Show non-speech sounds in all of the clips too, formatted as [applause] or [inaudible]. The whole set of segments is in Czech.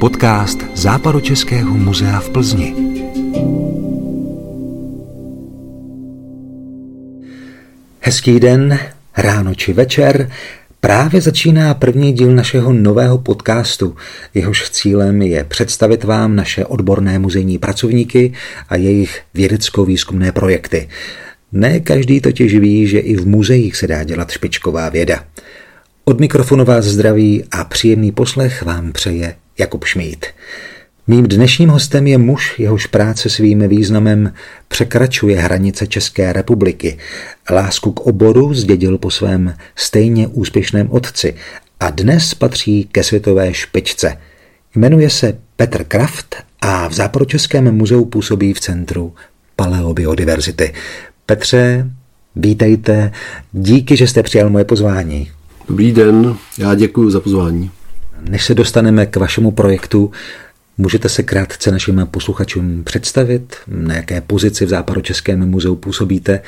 Podcast Západočeského muzea v Plzni. Hezký den, ráno či večer. Právě začíná první díl našeho nového podcastu. Jehož cílem je představit vám naše odborné muzejní pracovníky a jejich vědecko-výzkumné projekty. Ne každý totiž ví, že i v muzeích se dá dělat špičková věda. Od mikrofonu vás zdraví a příjemný poslech vám přeje Jakub Šmíd. Mým dnešním hostem je muž, jehož práce svým významem překračuje hranice České republiky. Lásku k oboru zdědil po svém stejně úspěšném otci a dnes patří ke světové špičce. Jmenuje se Petr Kraft a v Západočeském muzeu působí v centru paleobiodiverzity. Petře, vítejte, díky, že jste přijal moje pozvání. Dobrý den, já děkuji za pozvání. Než se dostaneme k vašemu projektu, můžete se krátce našim posluchačům představit, na jaké pozici v Západočeském muzeu působíte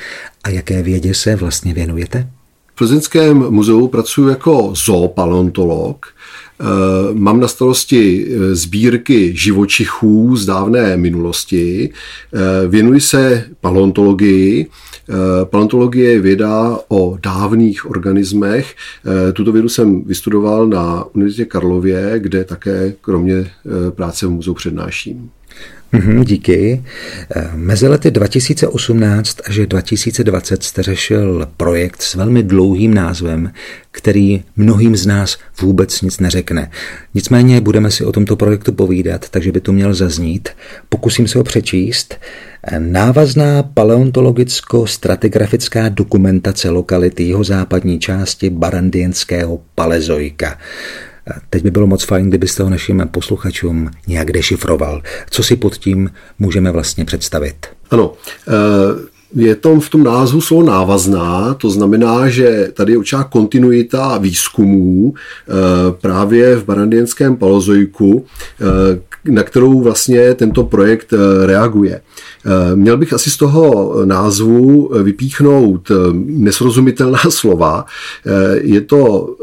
a jaké vědě se vlastně věnujete? V Plzeňském muzeu pracuji jako zoopaleontolog. Eh, mám na starosti eh, sbírky živočichů z dávné minulosti. Eh, věnuji se paleontologii, paleontologie je věda o dávných organismech. Tuto vědu jsem vystudoval na Univerzitě Karlově, kde také kromě práce v muzeu přednáším. Mm-hmm, díky. Mezi lety 2018 až 2020 jste řešil projekt s velmi dlouhým názvem, který mnohým z nás vůbec nic neřekne. Nicméně budeme si o tomto projektu povídat, takže by to měl zaznít. Pokusím se ho přečíst. Návazná paleontologicko-stratigrafická dokumentace lokality jeho západní části Barandienského palezoika. Teď by bylo moc fajn, kdybyste ho našim posluchačům nějak dešifroval. Co si pod tím můžeme vlastně představit? Ano, eh, je to v tom názvu slovo návazná, to znamená, že tady je určitá kontinuita výzkumů eh, právě v barandienském palezoiku, eh, na kterou vlastně tento projekt reaguje. Eh, měl bych asi z toho názvu vypíchnout nesrozumitelná [laughs] slova. Je to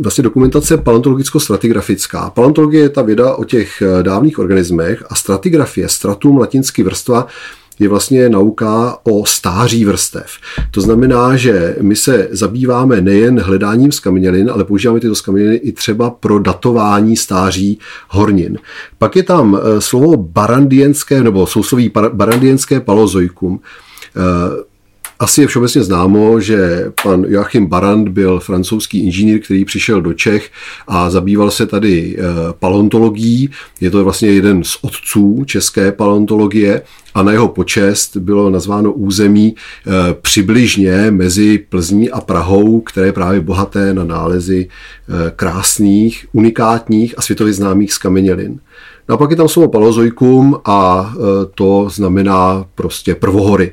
vlastně dokumentace paleontologicko-stratigrafická. Paleontologie je ta věda o těch dávných organismech a stratigrafie, stratum latinsky vrstva, je vlastně nauka o stáří vrstev. To znamená, že my se zabýváme nejen hledáním skamenělin, ale používáme tyto skameněliny i třeba pro datování stáří hornin. Pak je tam eh, slovo barandienské, nebo sousloví barandienské palozoikum. Asi je všeobecně známo, že pan Joachim Barand byl francouzský inženýr, který přišel do Čech a zabýval se tady eh, paleontologií. Je to vlastně jeden z otců české paleontologie a na jeho počest bylo nazváno území eh, přibližně mezi Plzní a Prahou, které je právě bohaté na nálezy eh, krásných, unikátních a světově známých skamenělin. No a pak je tam slovo palozoikum a to znamená prostě prvohory.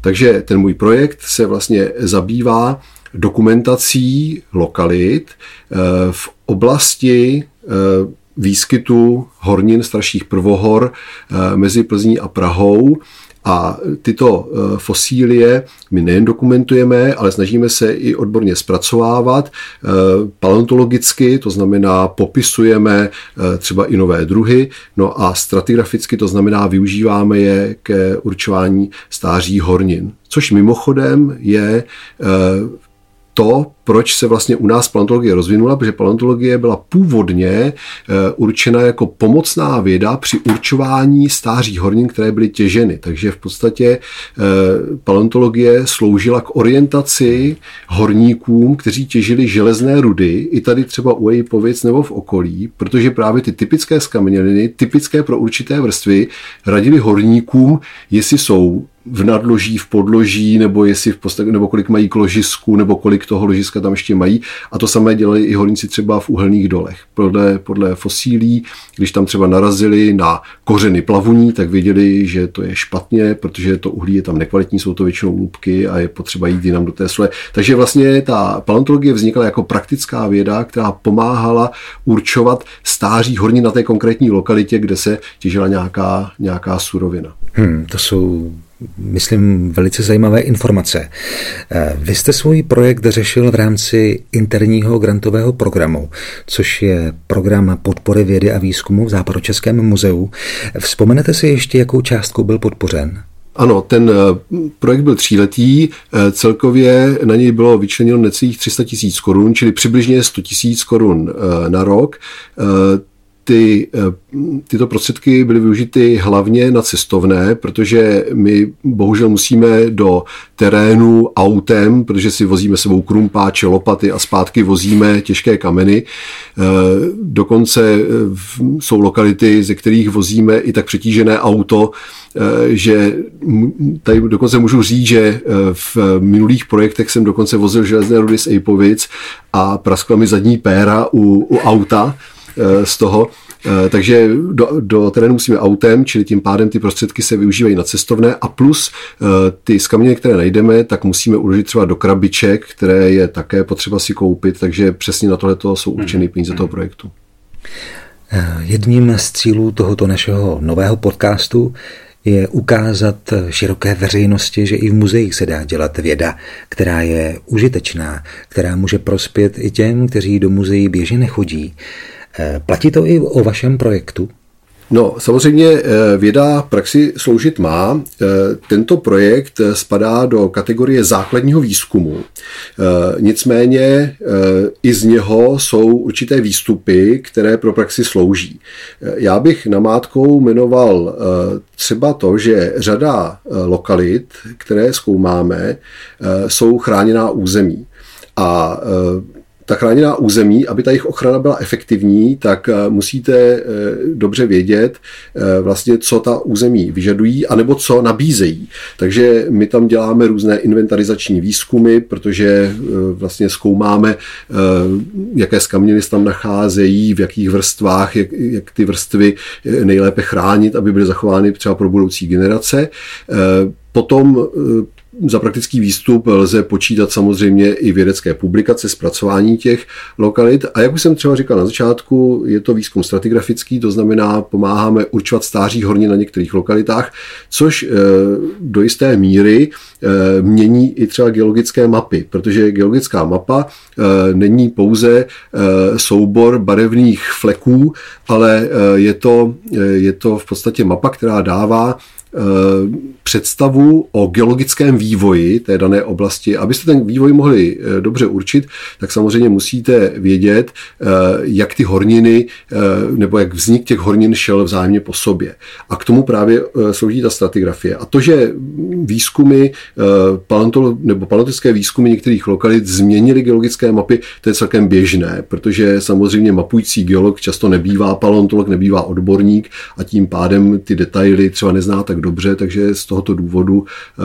Takže ten můj projekt se vlastně zabývá dokumentací lokalit eh, v oblasti eh, výskytu hornin starších prvohor eh, mezi Plzní a Prahou a tyto eh, fosílie my nejen dokumentujeme, ale snažíme se i odborně zpracovávat eh, paleontologicky, to znamená popisujeme eh, třeba i nové druhy, no a stratigraficky, to znamená využíváme je ke určování stáří hornin. Což mimochodem je to, proč se vlastně u nás paleontologie rozvinula, protože paleontologie byla původně eh, určena jako pomocná věda při určování stáří hornin, které byly těženy. Takže v podstatě eh, paleontologie sloužila k orientaci horníkům, kteří těžili železné rudy, i tady třeba u Ejpovic nebo v okolí, protože právě ty typické skameněliny, typické pro určité vrstvy, radili horníkům, jestli jsou v nadloží, v podloží, nebo jestli v podstatě, nebo kolik mají k ložisku, nebo kolik toho ložiska tam ještě mají. A to samé dělali i horníci třeba v uhelných dolech. Podle, podle fosílí, když tam třeba narazili na kořeny plavuní, tak věděli, že to je špatně, protože to uhlí je tam nekvalitní, jsou to většinou lůbky a je potřeba jít jinam do té sole. Takže vlastně ta paleontologie vznikla jako praktická věda, která pomáhala určovat stáří horní na té konkrétní lokalitě, kde se těžila nějaká, nějaká surovina. Hmm, to jsou myslím, velice zajímavé informace. Eh, vy jste svůj projekt řešil v rámci interního grantového programu, což je program podpory vědy a výzkumu v Západočeském muzeu. Vzpomenete si ještě, jakou částkou byl podpořen? Ano, ten eh, projekt byl tříletý, eh, celkově na něj bylo vyčleněno necelých 300 tisíc korun, čili přibližně 100 tisíc korun na rok ty, eh, tyto prostředky byly využity hlavně na cestovné, protože my bohužel musíme do terénu autem, protože si vozíme sebou krumpáče, lopaty a zpátky vozíme těžké kameny. Eh, dokonce eh, jsou lokality, ze kterých vozíme i tak přetížené auto, že tady dokonce můžu říct, že v minulých projektech jsem dokonce vozil železné rudy z Ejpovic a praskla mi zadní péra u, u auta, z toho. Eh, takže do, do terénu musíme autem, čili tím pádem ty prostředky se využívají na cestovné a plus eh, ty skamně, které najdeme, tak musíme uložit třeba do krabiček, které je také potřeba si koupit, takže přesně na tohle jsou určeny hmm. peníze toho projektu. Jedním z cílů tohoto našeho nového podcastu je ukázat široké veřejnosti, že i v muzeích se dá dělat věda, která je užitečná, která může prospět i těm, kteří do muzeí běžně nechodí. Eh, platí to i o vašem projektu? No, samozřejmě eh, věda praxi sloužit má. Eh, tento projekt spadá do kategorie základního výzkumu. Nicméně i z něho jsou určité výstupy, které pro praxi slouží. Já bych namátkou jmenoval třeba to, že řada lokalit, které zkoumáme, jsou chráněná území. A ta chráněná území, aby ta jejich ochrana byla efektivní, tak eh, musíte eh, dobře vědět eh, vlastně, co ta území vyžadují, anebo co nabízejí. Takže my tam děláme různé inventarizační výzkumy, protože vlastně zkoumáme, jaké skamniny se tam nacházejí, v jakých vrstvách, jak, jak ty vrstvy nejlépe chránit, aby byly zachovány třeba pro budoucí generace. Potom za praktický výstup lze počítat samozřejmě i vědecké publikace, zpracování těch lokalit. A jak už jsem třeba říkal na začátku, je to výzkum stratigrafický, to znamená, pomáháme určovat stáří horní na některých lokalitách, což eh, do jisté míry eh, mění i třeba geologické mapy, protože geologická mapa eh, není pouze soubor barevných fleků, ale je to, je to v podstatě mapa, která dává představu o geologickém vývoji té dané oblasti. Abyste ten vývoj mohli eh, dobře určit, tak samozřejmě musíte vědět, eh, jak ty horniny nebo jak vznik těch hornin šel vzájemně po sobě. A k tomu právě slouží ta stratigrafie. A to, že výzkumy paleontolo- nebo paleontologické výzkumy některých lokalit změnily geologické mapy, to je celkem běžné, protože samozřejmě mapující geolog často nebývá paleontolog, nebývá odborník a tím pádem ty detaily třeba nezná tak dobře, takže z tohoto důvodu eh,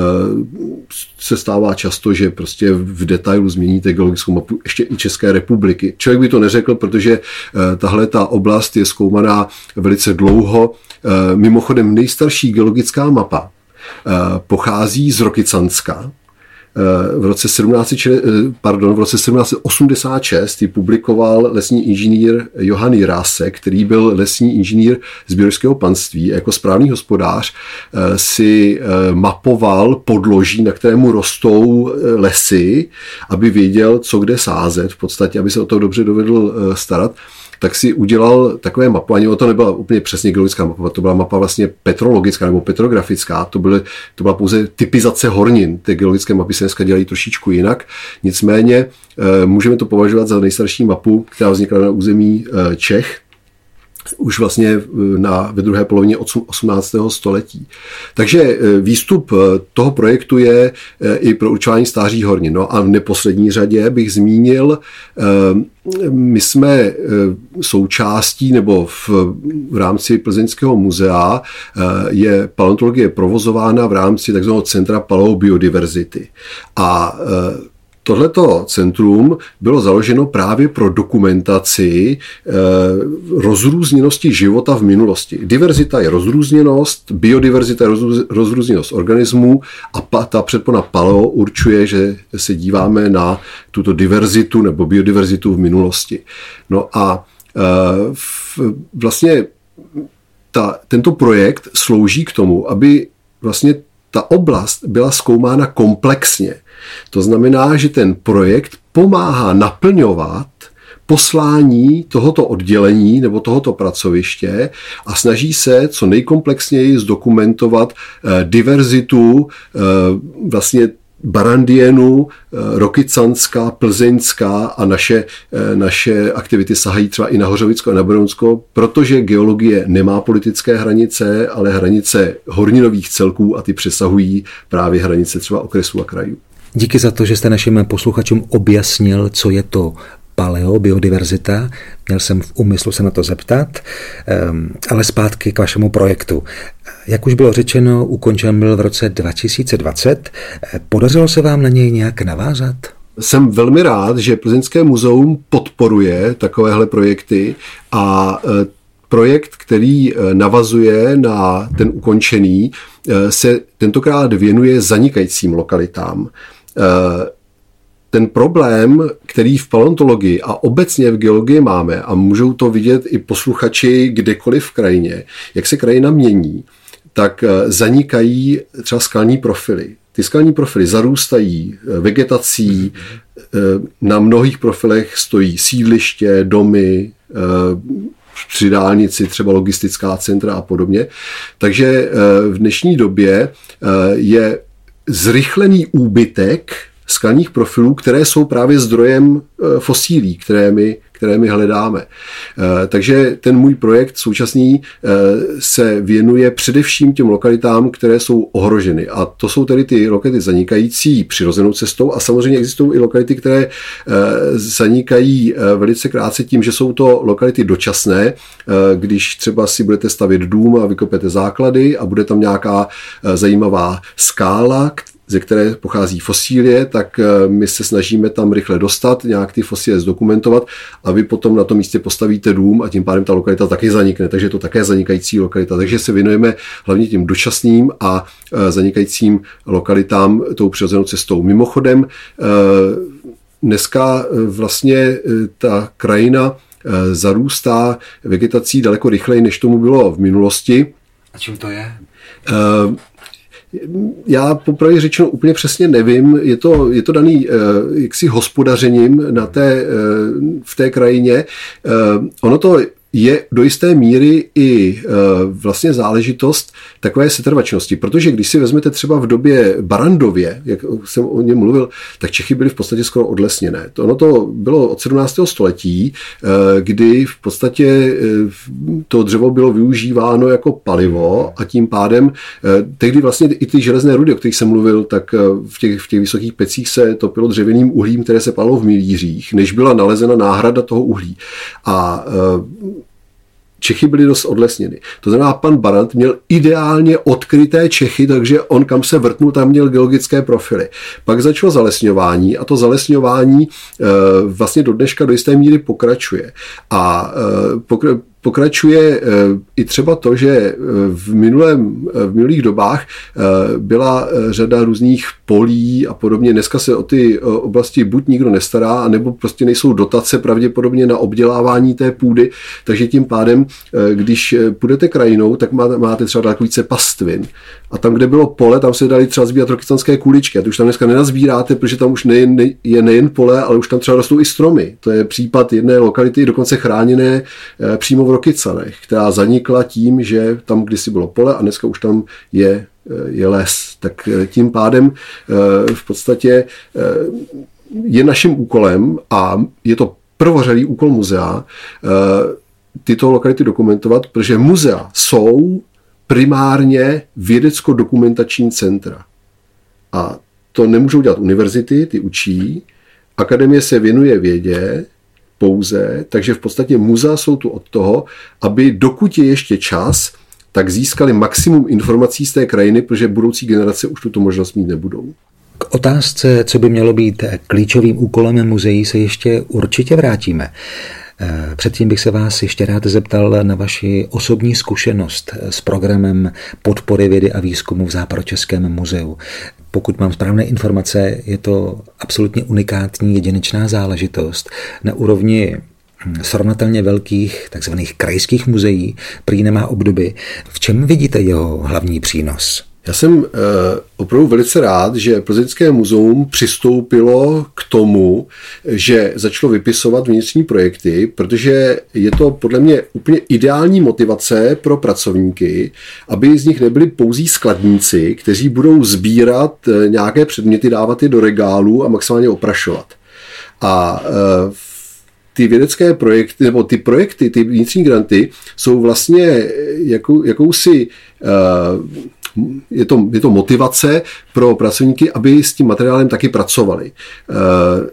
se stává často, že prostě v detailu změníte geologickou mapu ještě i České republiky. Člověk by to neřekl, protože eh, tahle ta oblast je zkoumaná velice dlouho. Eh, mimochodem nejstarší geologická mapa pochází z Rokycanska, v roce, 17, pardon, v roce 1786 ji publikoval lesní inženýr Johann Jirásek, který byl lesní inženýr z Běložského panství. Jako správný hospodář eh, si eh, mapoval podloží, na kterému rostou eh, lesy, aby věděl, co kde sázet, v podstatě, aby se o to dobře dovedl starat tak si udělal takové mapu, ani to nebyla úplně přesně geologická mapa, to byla mapa vlastně petrologická nebo petrografická, to, byly, to byla pouze typizace hornin, ty geologické mapy se dneska dělají trošičku jinak, nicméně eh, můžeme to považovat za nejstarší mapu, která vznikla na území eh, Čech, už vlastně eh, na, ve druhé polovině 18. století. Takže eh, výstup eh, toho projektu je i pro určování stáří hornin. No a v neposlední řadě bych zmínil, my jsme součástí nebo v, v rámci Plzeňského muzea je paleontologie provozována v rámci takzvaného Centra paleobiodiverzity. A Tohleto centrum bylo založeno právě pro dokumentaci eh, rozrůzněnosti života v minulosti. Diverzita je rozrůzněnost, biodiverzita je rozrůzněnost organismů a ta předpona paleo určuje, že se díváme na tuto diverzitu nebo biodiverzitu v minulosti. No a eh, vlastně ta, tento projekt slouží k tomu, aby vlastně ta oblast byla zkoumána komplexně. To znamená, že ten projekt pomáhá naplňovat poslání tohoto oddělení nebo tohoto pracoviště a snaží se co nejkomplexněji zdokumentovat eh, diverzitu eh, vlastně Barandienu, eh, Rokycanská, Plzeňská a naše, naše aktivity sahají třeba i na Hořovicko a na Bronsko, protože geologie nemá politické hranice, ale hranice horninových celků a ty přesahují právě hranice třeba okresů a krajů. Díky za to, že jste našim posluchačům objasnil, co je to paleobiodiverzita. Měl jsem v úmyslu se na to zeptat, ehm, ale zpátky k vašemu projektu. Jak už bylo řečeno, ukončen byl v roce 2020. Podařilo se vám na něj nějak navázat? Jsem velmi rád, že Plzeňské muzeum podporuje takovéhle projekty a e, projekt, který e, navazuje na ten ukončený, e, se tentokrát věnuje zanikajícím lokalitám ten problém, který v paleontologii a obecně v geologii máme, a můžou to vidět i posluchači kdekoliv v krajině, jak se krajina mění, tak eh, zanikají třeba skalní profily. Ty skalní profily zarůstají eh, vegetací, eh, na mnohých profilech stojí sídliště, domy, při dálnici třeba logistická centra a podobně. Takže v dnešní době je zrychlený úbytek skalních profilů, které jsou právě zdrojem e, fosílí, které my, které my hledáme. E, takže ten můj projekt současný e, se věnuje především těm lokalitám, které jsou ohroženy. A to jsou tedy ty lokality zanikající přirozenou cestou a samozřejmě existují i lokality, které zanikají velice krátce tím, že jsou to lokality dočasné, když třeba si budete stavět dům a vykopete základy a bude tam nějaká zajímavá skála, ze které pochází fosílie, tak eh, my se snažíme tam rychle dostat, nějak ty fosílie zdokumentovat a vy potom na tom místě postavíte dům a tím pádem ta lokalita taky zanikne, takže je to také zanikající lokalita. Takže se věnujeme hlavně tím dočasným a eh, zanikajícím lokalitám tou přirozenou cestou. Mimochodem, eh, dneska vlastně ta krajina zarůstá vegetací daleko rychleji, než tomu bylo v minulosti. A čím to je? Já popravdě řečeno úplně přesně nevím, je to, je to daný eh, jaksi hospodařením na té, eh, v té krajině. Eh, ono to je do jisté míry i e, vlastně záležitost takové setrvačnosti, protože když si vezmete třeba v době Barandově, jak jsem o něm mluvil, tak Čechy byly v podstatě skoro odlesněné. To, ono to bylo od 17. století, e, kdy v podstatě e, to dřevo bylo využíváno jako palivo a tím pádem tehdy vlastně i ty železné rudy, o kterých jsem mluvil, tak v těch, v těch vysokých pecích se topilo dřevěným uhlím, které se palilo v milířích, než byla nalezena náhrada toho uhlí. A Čechy byly dost odlesněny. To znamená, pan Barant měl ideálně odkryté Čechy, takže on kam se vrtnul, tam měl geologické profily. Pak začalo zalesňování a to zalesňování e, vlastně do dneška do jisté míry pokračuje. A e, Pokračuje eh, i třeba to, že eh, v, minulém, eh, v minulých dobách byla řada různých polí a podobně. Dneska se o ty oblasti buď nikdo nestará, nebo prostě nejsou dotace pravděpodobně na obdělávání té půdy, takže tím pádem, když půjdete krajinou, tak máte třeba daleko více pastvin. A tam, kde bylo pole, tam se dali třeba sbírat rokycanské kuličky. A to už tam dneska nenazbíráte, protože tam už nejen, ne, je nejen pole, ale už tam třeba rostou i stromy. To je případ jedné lokality, dokonce chráněné přímo v Rokycanech, která zanikla tím, že tam kdysi bylo pole a dneska už tam je, eh, je les. Tak eh, tím pádem eh, v podstatě je naším úkolem a je to prvořadý úkol muzea tyto lokality dokumentovat, protože muzea jsou primárně vědecko-dokumentační centra. A to nemůžou dělat univerzity, ty učí. Akademie se věnuje vědě, pouze, takže v podstatě muzea jsou tu od toho, aby dokud je ještě čas, tak získali maximum informací z té krajiny, protože budoucí generace už tuto možnost mít nebudou. K otázce, co by mělo být klíčovým úkolem muzeí, se ještě určitě vrátíme. Předtím bych se vás ještě rád zeptal na vaši osobní zkušenost s programem podpory vědy a výzkumu v Západočeském muzeu. Pokud mám správné informace, je to absolutně unikátní jedinečná záležitost na úrovni hm, srovnatelně velkých takzvaných krajských muzeí, prý nemá obdoby. V čem vidíte jeho hlavní přínos? Já jsem eh, opravdu velice rád, že Plzeňské muzeum přistoupilo k tomu, že začalo vypisovat vnitřní projekty, protože je to podle mě úplně ideální motivace pro pracovníky, aby z nich nebyli pouzí skladníci, kteří budou sbírat eh, nějaké předměty, dávat je do regálu a maximálně oprašovat. A eh, ty vědecké projekty, nebo ty projekty, ty vnitřní granty, jsou vlastně jakou, jakousi je to, je to motivace pro pracovníky, aby s tím materiálem taky pracovali. Eh,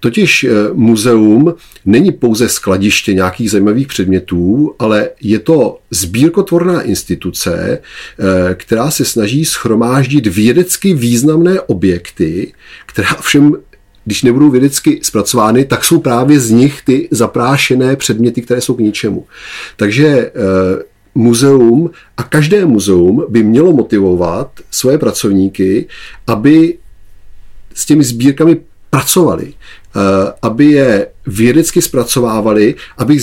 totiž eh, muzeum není pouze skladiště nějakých zajímavých předmětů, ale je to sbírkotvorná instituce, eh, která se snaží schromáždit vědecky významné objekty, která všem když nebudou vědecky zpracovány, tak jsou právě z nich ty zaprášené předměty, které jsou k ničemu. Takže muzeum a každé muzeum by mělo motivovat svoje pracovníky, aby s těmi sbírkami pracovali, eh, aby je vědecky zpracovávali, aby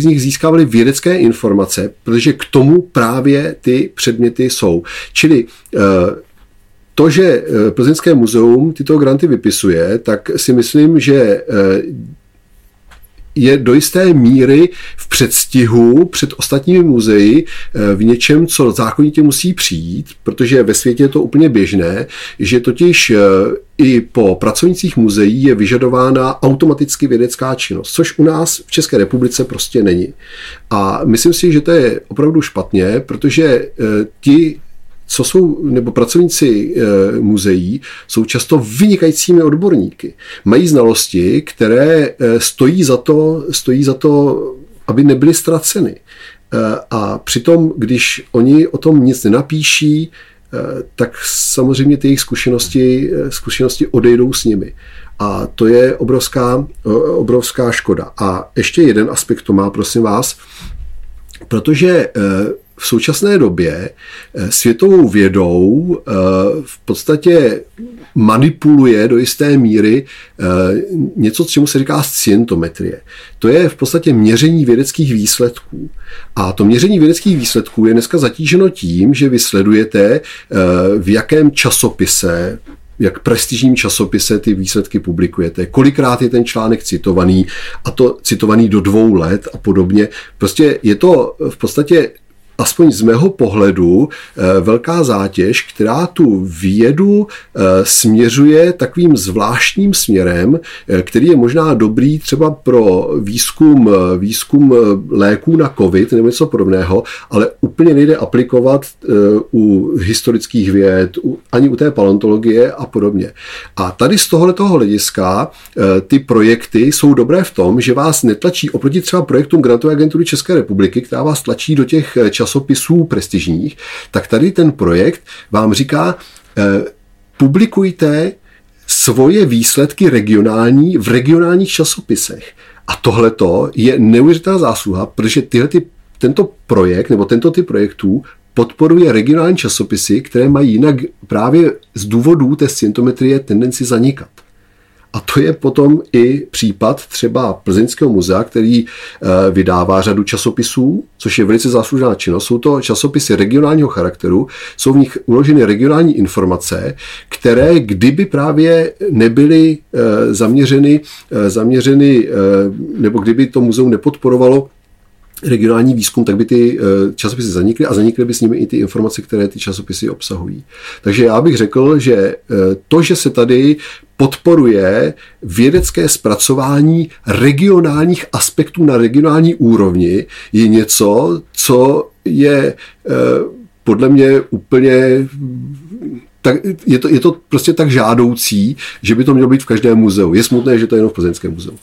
z nich získávali vědecké informace, protože k tomu právě ty předměty jsou. Čili eh, to, že eh, Plzeňské muzeum tyto granty vypisuje, tak si myslím, že je do jisté míry v předstihu před ostatními muzeji eh, v něčem, co zákonitě musí přijít, protože ve světě je to úplně běžné, že totiž eh, i po pracovnicích muzeí je vyžadována automaticky vědecká činnost, což u nás v České republice prostě není. A myslím si, že to je opravdu špatně, protože eh, ti co jsou, nebo pracovníci e, muzeí, jsou často vynikajícími odborníky. Mají znalosti, které e, stojí za to, stojí za to, aby nebyly ztraceny. E, a přitom, když oni o tom nic nenapíší, tak samozřejmě ty jejich zkušenosti, zkušenosti odejdou s nimi. A to je obrovská, obrovská škoda. A ještě jeden aspekt to má, prosím vás, protože v současné době eh, světovou vědou eh, v podstatě manipuluje do jisté míry eh, něco, čemu se říká scientometrie. To je v podstatě měření vědeckých výsledků. A to měření vědeckých výsledků je dneska zatíženo tím, že vy sledujete, v jakém časopise jak prestižním časopise ty výsledky publikujete, kolikrát je ten článek citovaný a to citovaný do dvou let a podobně. Prostě je to v podstatě aspoň z mého pohledu eh, velká zátěž, která tu vědu eh, směřuje takovým zvláštním směrem, eh, který je možná dobrý třeba pro výzkum, výzkum léků na COVID nebo něco podobného, ale úplně nejde aplikovat u historických věd, ani u té paleontologie a podobně. A tady z tohoto hlediska ty projekty jsou dobré v tom, že vás netlačí oproti třeba projektům Grantové agentury České republiky, která vás tlačí do těch časopisů prestižních, tak tady ten projekt vám říká, eh, publikujte svoje výsledky regionální v regionálních časopisech. A tohleto je neuvěřitelná zásluha, protože tyhle ty, tento projekt nebo tento typ projektů podporuje regionální časopisy, které mají jinak právě z důvodů té scientometrie tendenci zanikat. A to je potom i případ třeba Plzeňského muzea, který eh, vydává řadu časopisů, což je velice záslužná činnost. Jsou to časopisy regionálního charakteru, jsou v nich uloženy regionální informace, které kdyby právě nebyly eh, zaměřeny, eh, zaměřeny nebo kdyby to muzeum nepodporovalo regionální výzkum, tak by ty eh, časopisy zanikly a zanikly by s nimi i ty informace, které ty časopisy obsahují. Takže já bych řekl, že eh, to, že se tady podporuje vědecké zpracování regionálních aspektů na regionální úrovni, je něco, co je eh, podle mě úplně tak je to, je to prostě tak žádoucí, že by to mělo být v každém muzeu. Je smutné, že to je jenom v Plzeňském muzeu.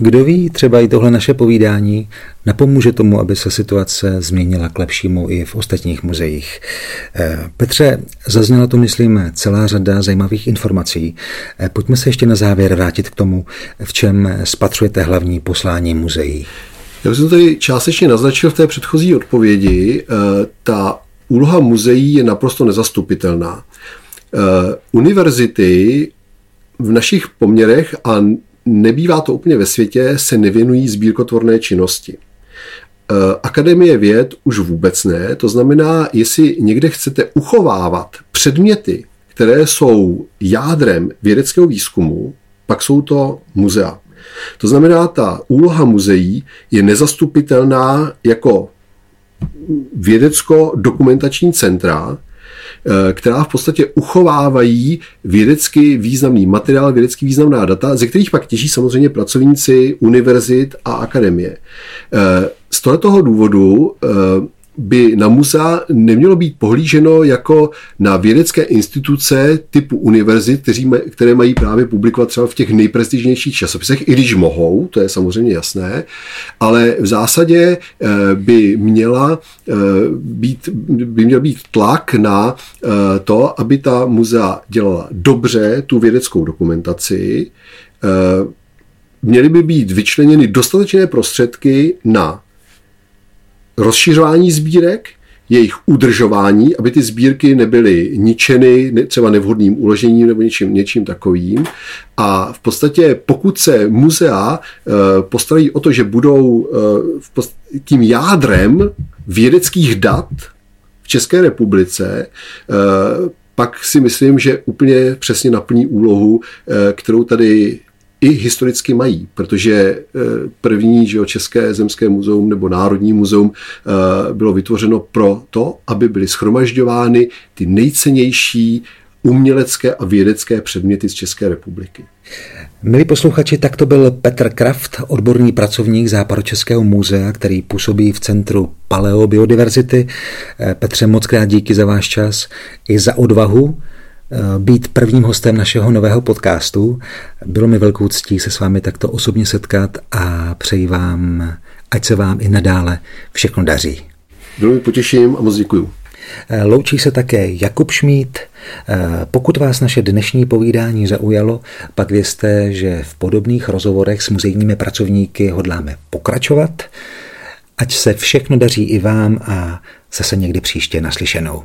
Kdo ví, třeba i tohle naše povídání napomůže tomu, aby se situace změnila k lepšímu i v ostatních muzeích. Eh, Petře, zazněla tu, myslím, celá řada zajímavých informací. Eh, pojďme se ještě na závěr vrátit k tomu, v čem spatřujete hlavní poslání muzeí. Já jsem tady částečně naznačil v té předchozí odpovědi. Eh, ta úloha muzeí je naprosto nezastupitelná. Univerzity v našich poměrech a nebývá to úplně ve světě, se nevěnují sbírkotvorné činnosti. Akademie věd už vůbec ne. To znamená, jestli někde chcete uchovávat předměty, které jsou jádrem vědeckého výzkumu, pak jsou to muzea. To znamená, ta úloha muzeí je nezastupitelná jako vědecko-dokumentační centra, která v podstatě uchovávají vědecky významný materiál, vědecky významná data, ze kterých pak těží samozřejmě pracovníci univerzit a akademie. Eh, z tohoto důvodu eh, by na muzea nemělo být pohlíženo jako na vědecké instituce typu univerzit, které mají právě publikovat třeba v těch nejprestižnějších časopisech, i když mohou, to je samozřejmě jasné, ale v zásadě eh, by měla eh, být, by měl být tlak na eh, to, aby ta muzea dělala dobře tu vědeckou dokumentaci, měly by být vyčleněny dostatečné prostředky na rozšiřování sbírek, jejich udržování, aby ty sbírky nebyly ničeny třeba nevhodným uložením nebo něčím, něčím takovým. A v podstatě pokud se muzea eh, postarají o to, že budou eh, tím jádrem vědeckých dat v České republice, eh, pak si myslím, že úplně přesně naplní úlohu, kterou tady i historicky mají, protože eh, první že jo, České zemské muzeum nebo Národní muzeum eh, bylo vytvořeno pro to, aby byly schromažďovány ty nejcennější umělecké a vědecké předměty z České republiky. Milí posluchači, tak to byl Petr Kraft, odborný pracovník Západočeského muzea, který působí v Centru paleobiodiverzity. Eh, Petře, moc krát díky za váš čas i za odvahu být prvním hostem našeho nového podcastu. Bylo mi velkou ctí se s vámi takto osobně setkat a přeji vám, ať se vám i nadále všechno daří. Bylo mi potěšením a moc děkuju. Eh, loučí se také Jakub Šmít. Eh, pokud vás naše dnešní povídání zaujalo, pak vězte, že v podobných rozhovorech s muzejními pracovníky hodláme pokračovat. Ať se všechno daří i vám a zase někdy příště naslyšenou.